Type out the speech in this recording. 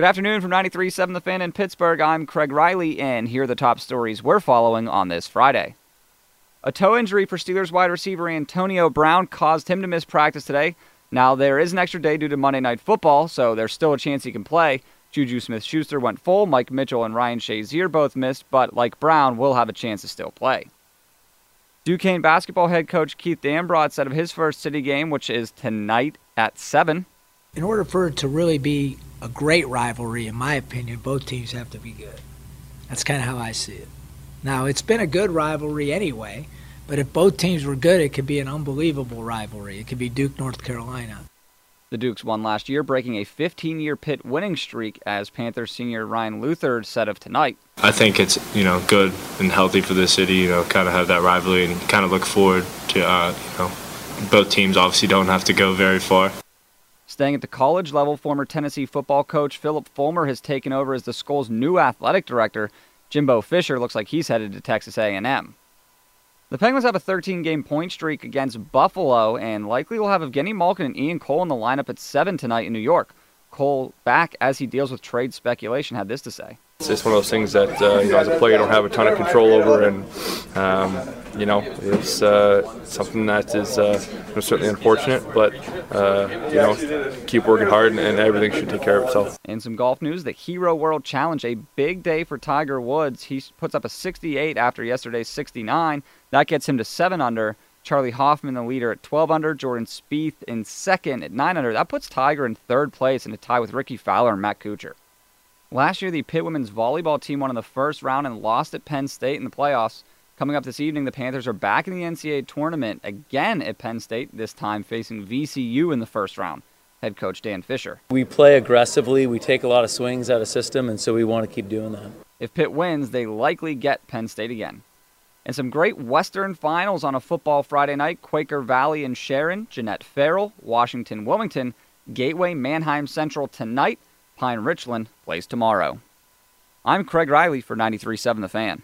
Good afternoon from 93.7 The Fan in Pittsburgh. I'm Craig Riley, and here are the top stories we're following on this Friday. A toe injury for Steelers wide receiver Antonio Brown caused him to miss practice today. Now, there is an extra day due to Monday Night Football, so there's still a chance he can play. Juju Smith Schuster went full, Mike Mitchell and Ryan Shazier both missed, but like Brown, will have a chance to still play. Duquesne basketball head coach Keith Dambrot said of his first city game, which is tonight at 7. In order for it to really be a great rivalry, in my opinion, both teams have to be good. That's kind of how I see it. Now, it's been a good rivalry anyway, but if both teams were good, it could be an unbelievable rivalry. It could be Duke, North Carolina. The Dukes won last year, breaking a 15 year Pitt winning streak, as Panthers senior Ryan Luther said of tonight. I think it's, you know, good and healthy for the city, you know, kind of have that rivalry and kind of look forward to, uh, you know, both teams obviously don't have to go very far. Staying at the college level, former Tennessee football coach Phillip Fulmer has taken over as the school's new athletic director. Jimbo Fisher looks like he's headed to Texas A&M. The Penguins have a 13-game point streak against Buffalo and likely will have Evgeny Malkin and Ian Cole in the lineup at 7 tonight in New York. Cole, back as he deals with trade speculation, had this to say. It's just one of those things that uh, you know, as a player, you don't have a ton of control over, and um, you know, it's uh, something that is uh, certainly unfortunate. But uh, you know, keep working hard, and, and, everything should take care of itself. In some golf news, the Hero World Challenge, a big day for Tiger Woods. He puts up a 68 after yesterday's 69. That gets him to seven under. Charley Hoffman, the leader, at 12 under. Jordan Spieth in second at 9 under. That puts Tiger in third place in a tie with Rickie Fowler and Matt Kuchar. Last year, the Pitt women's volleyball team won in the first round and lost at Penn State in the playoffs. Coming up this evening, the Panthers are back in the NCAA tournament again at Penn State, this time facing VCU in the first round. Head coach Dan Fisher. We play aggressively, we take a lot of swings out of system, and so we want to keep doing that. If Pitt wins, they likely get Penn State again. And some great Western finals on a football Friday night Quaker Valley and Sharon, Jeannette Farrell, Washington Wilmington, Gateway Manheim Central tonight. Pine Richland plays tomorrow. I'm Craig Riley for 93.7 The Fan.